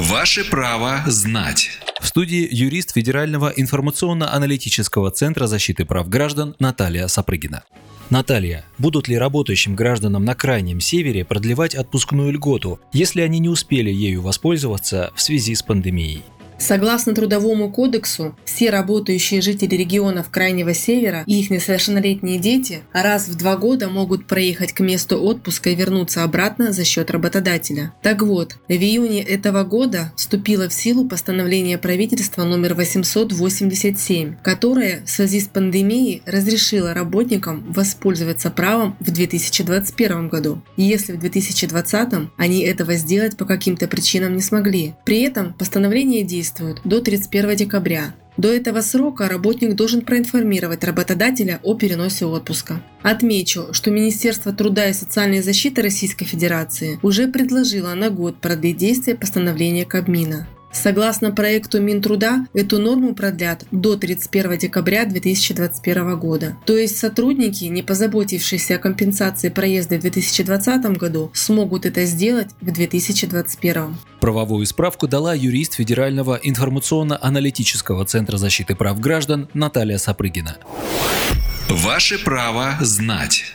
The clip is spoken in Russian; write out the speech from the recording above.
Ваше право знать. В студии юрист Федерального информационно-аналитического центра защиты прав граждан Наталья Сапрыгина. Наталья, будут ли работающим гражданам на Крайнем Севере продлевать отпускную льготу, если они не успели ею воспользоваться в связи с пандемией? Согласно Трудовому кодексу, все работающие жители регионов Крайнего Севера и их несовершеннолетние дети раз в два года могут проехать к месту отпуска и вернуться обратно за счет работодателя. Так вот, в июне этого года вступило в силу постановление правительства номер 887, которое в связи с пандемией разрешило работникам воспользоваться правом в 2021 году, если в 2020 они этого сделать по каким-то причинам не смогли. При этом постановление действует действуют до 31 декабря. До этого срока работник должен проинформировать работодателя о переносе отпуска. Отмечу, что Министерство труда и социальной защиты Российской Федерации уже предложило на год продлить действие постановления Кабмина. Согласно проекту Минтруда, эту норму продлят до 31 декабря 2021 года. То есть сотрудники, не позаботившиеся о компенсации проезда в 2020 году, смогут это сделать в 2021. Правовую справку дала юрист Федерального информационно-аналитического центра защиты прав граждан Наталья Сапрыгина. Ваше право знать.